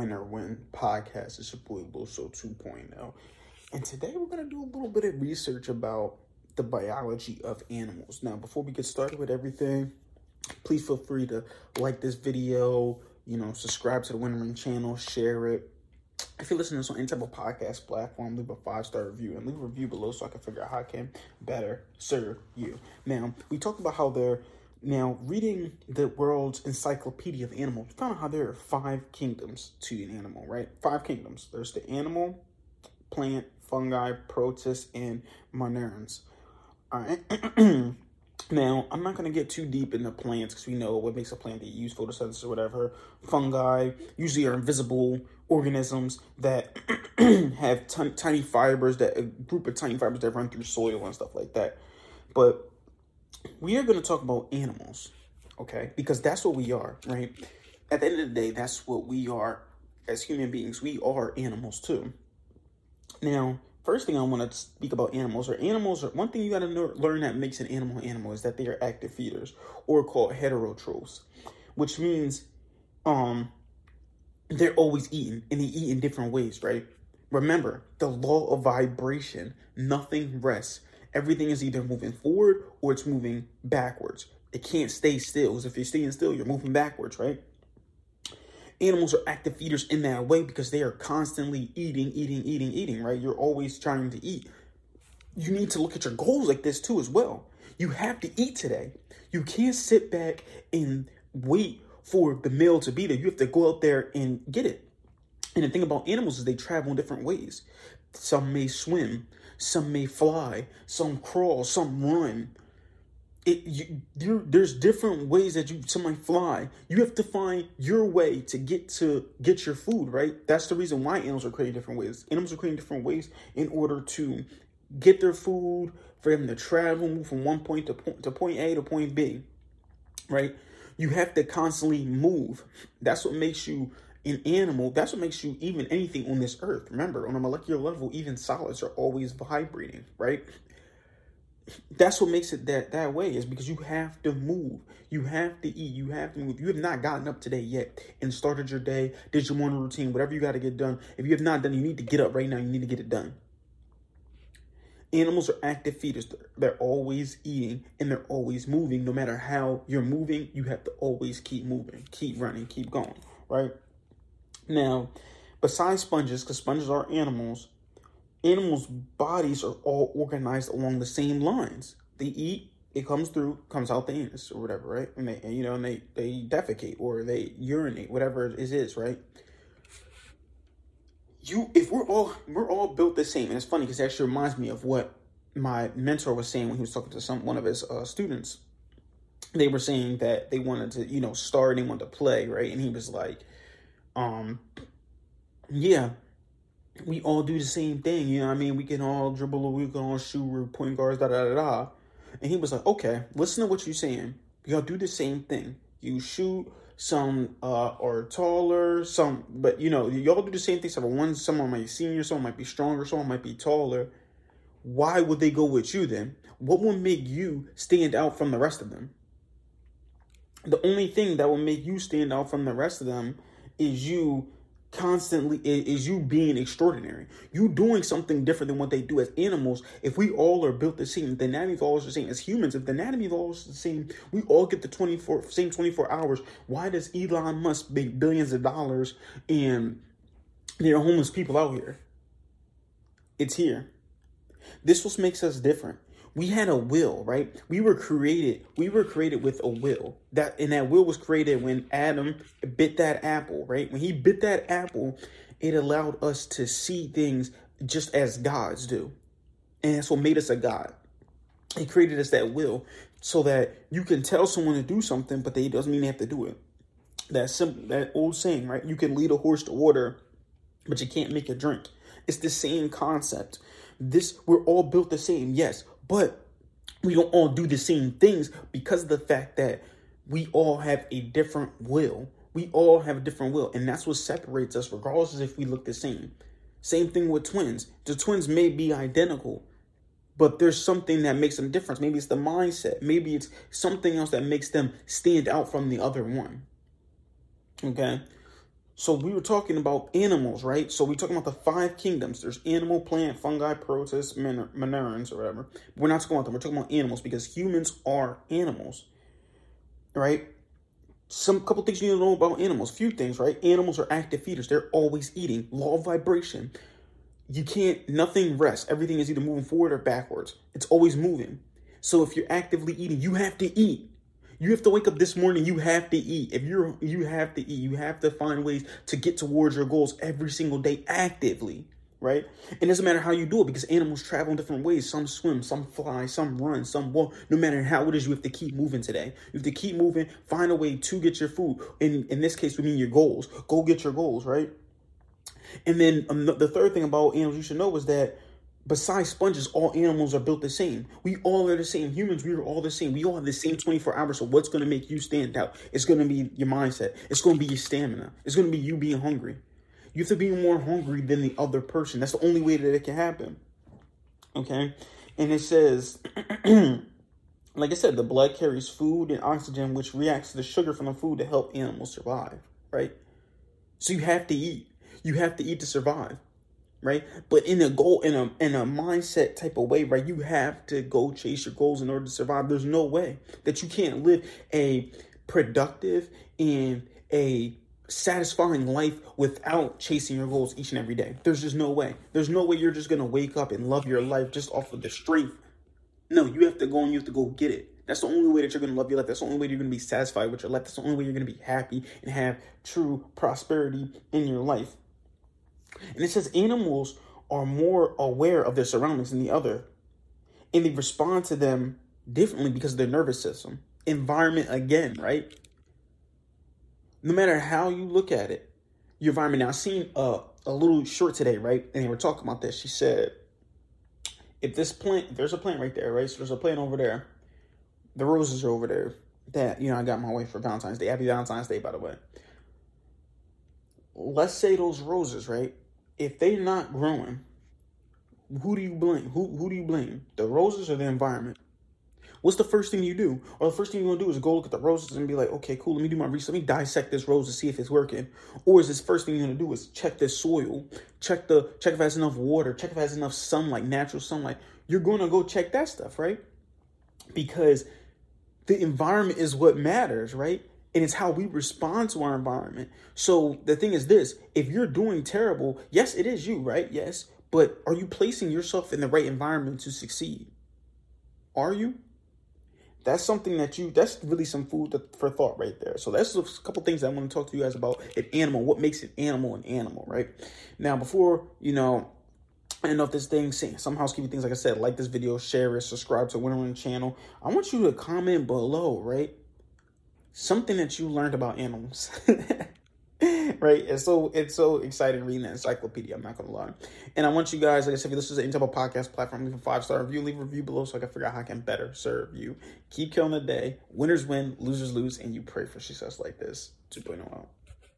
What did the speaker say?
Winner Win podcast. It's your boy Loso 2.0. And today we're going to do a little bit of research about the biology of animals. Now, before we get started with everything, please feel free to like this video, you know, subscribe to the Winner Win channel, share it. If you're listening to this on any type of podcast platform, leave a five star review and leave a review below so I can figure out how I can better serve you. Now, we talked about how there now, reading the world's encyclopedia of animals, we found out how there are five kingdoms to an animal, right? Five kingdoms. There's the animal, plant, fungi, protists, and monerans. All right. now, I'm not going to get too deep into plants because we know what makes a plant. They use photosynthesis or whatever. Fungi usually are invisible organisms that have t- tiny fibers, that a group of tiny fibers that run through soil and stuff like that. But we are going to talk about animals, okay? Because that's what we are, right? At the end of the day, that's what we are as human beings. We are animals too. Now, first thing I want to speak about animals are animals. Are, one thing you got to learn that makes an animal an animal is that they are active feeders, or called heterotrophs, which means um they're always eating and they eat in different ways, right? Remember the law of vibration. Nothing rests everything is either moving forward or it's moving backwards. It can't stay still. Because if you're staying still, you're moving backwards, right? Animals are active feeders in that way because they are constantly eating, eating, eating, eating, right? You're always trying to eat. You need to look at your goals like this too, as well. You have to eat today. You can't sit back and wait for the meal to be there. You have to go out there and get it. And the thing about animals is they travel in different ways. Some may swim, some may fly, some crawl, some run. It you, there's different ways that you some might fly. You have to find your way to get to get your food, right? That's the reason why animals are creating different ways. Animals are creating different ways in order to get their food, for them to travel, move from one point to point to point A to point B. Right? You have to constantly move. That's what makes you an animal, that's what makes you even anything on this earth. Remember, on a molecular level, even solids are always vibrating, right? That's what makes it that that way is because you have to move. You have to eat. You have to move. You have not gotten up today yet and started your day, did your morning routine, whatever you got to get done. If you have not done, you need to get up right now. You need to get it done. Animals are active feeders. They're always eating and they're always moving. No matter how you're moving, you have to always keep moving, keep running, keep going, right? Now, besides sponges, because sponges are animals, animals' bodies are all organized along the same lines. They eat, it comes through, comes out the anus or whatever, right? And they, you know, and they they defecate or they urinate, whatever it is, right? You, if we're all we're all built the same, and it's funny because it actually reminds me of what my mentor was saying when he was talking to some one of his uh, students. They were saying that they wanted to, you know, start and they wanted to play, right? And he was like, um, yeah, we all do the same thing. You know what I mean? We can all dribble, we can all shoot, we're point guards, da da da da. And he was like, okay, listen to what you're saying. Y'all do the same thing. You shoot, some uh, are taller, some, but you know, y'all do the same thing. So one, someone might be senior, someone might be stronger, someone might be taller. Why would they go with you then? What will make you stand out from the rest of them? The only thing that will make you stand out from the rest of them is you constantly is you being extraordinary. You doing something different than what they do as animals. If we all are built the same the anatomy of all is the same as humans if the anatomy of all is the same we all get the 24 same 24 hours. Why does elon musk make billions of dollars and there are homeless people out here? It's here. This what makes us different we had a will, right? We were created, we were created with a will. That and that will was created when Adam bit that apple, right? When he bit that apple, it allowed us to see things just as gods do. And that's what made us a god. He created us that will so that you can tell someone to do something, but they doesn't mean they have to do it. That simple that old saying, right? You can lead a horse to water, but you can't make it drink. It's the same concept. This we're all built the same, yes, but we don't all do the same things because of the fact that we all have a different will. We all have a different will, and that's what separates us, regardless if we look the same. Same thing with twins. The twins may be identical, but there's something that makes them different. Maybe it's the mindset. Maybe it's something else that makes them stand out from the other one. Okay? So we were talking about animals, right? So we're talking about the five kingdoms. There's animal, plant, fungi, protists, monerans, or whatever. We're not talking about them. We're talking about animals because humans are animals, right? Some couple things you need to know about animals. Few things, right? Animals are active feeders. They're always eating. Law of vibration. You can't. Nothing rests. Everything is either moving forward or backwards. It's always moving. So if you're actively eating, you have to eat. You have to wake up this morning. You have to eat. If you're, you have to eat. You have to find ways to get towards your goals every single day actively, right? And it doesn't matter how you do it because animals travel in different ways. Some swim, some fly, some run, some walk. No matter how it is, you have to keep moving today. You have to keep moving. Find a way to get your food. In in this case, we mean your goals. Go get your goals, right? And then um, the third thing about animals you should know is that besides sponges, all animals are built the same. We all are the same. Humans, we are all the same. We all have the same 24 hours. So what's going to make you stand out? It's going to be your mindset. It's going to be your stamina. It's going to be you being hungry. You have to be more hungry than the other person. That's the only way that it can happen. Okay? And it says, like I said, the blood carries food and oxygen, which reacts to the sugar from the food to help animals survive, right? So you have to eat. You have to eat to survive right? But in a goal, in a in a mindset type of way, right? You have to go chase your goals in order to survive. There's no way that you can't live a productive and a satisfying life without chasing your goals each and every day. There's just no way. There's no way you're just gonna wake up and love your life just off of the strength. No, you have to go and you have to go get it. That's the only way that you're gonna love your life. That's the only way you're gonna be satisfied with your life. That's the only way you're gonna be happy and have true prosperity in your life. And it says animals are more aware of their surroundings than the other. And they respond to them differently because of their nervous system. Environment again, right? No matter how you look at it, your environment. Now, I seen a, a little short today, right? And they were talking about this. She said, if this plant, if there's a plant right there, right? So there's a plant over there. The roses are over there. That, you know, I got my wife for Valentine's Day. Happy Valentine's Day, by the way. Let's say those roses, right? If they're not growing, who do you blame? Who who do you blame? The roses or the environment? What's the first thing you do? Or the first thing you're gonna do is go look at the roses and be like, okay, cool, let me do my research, let me dissect this rose to see if it's working. Or is this first thing you're gonna do is check the soil, check the check if it has enough water, check if it has enough sunlight, natural sunlight. You're gonna go check that stuff, right? Because the environment is what matters, right? And it's how we respond to our environment. So the thing is this, if you're doing terrible, yes, it is you, right? Yes, but are you placing yourself in the right environment to succeed? Are you? That's something that you, that's really some food for thought right there. So that's a couple things I want to talk to you guys about an animal. What makes an animal an animal, right? Now, before, you know, I know if this thing, some housekeeping things, like I said, like this video, share it, subscribe to Winter channel. I want you to comment below, right? Something that you learned about animals. right? It's so it's so exciting reading that encyclopedia. I'm not gonna lie. And I want you guys, like I said, if this is any type of podcast platform, leave a five star review, leave a review below so I can figure out how I can better serve you. Keep killing the day. Winners win, losers lose, and you pray for success like this. 2.0 out.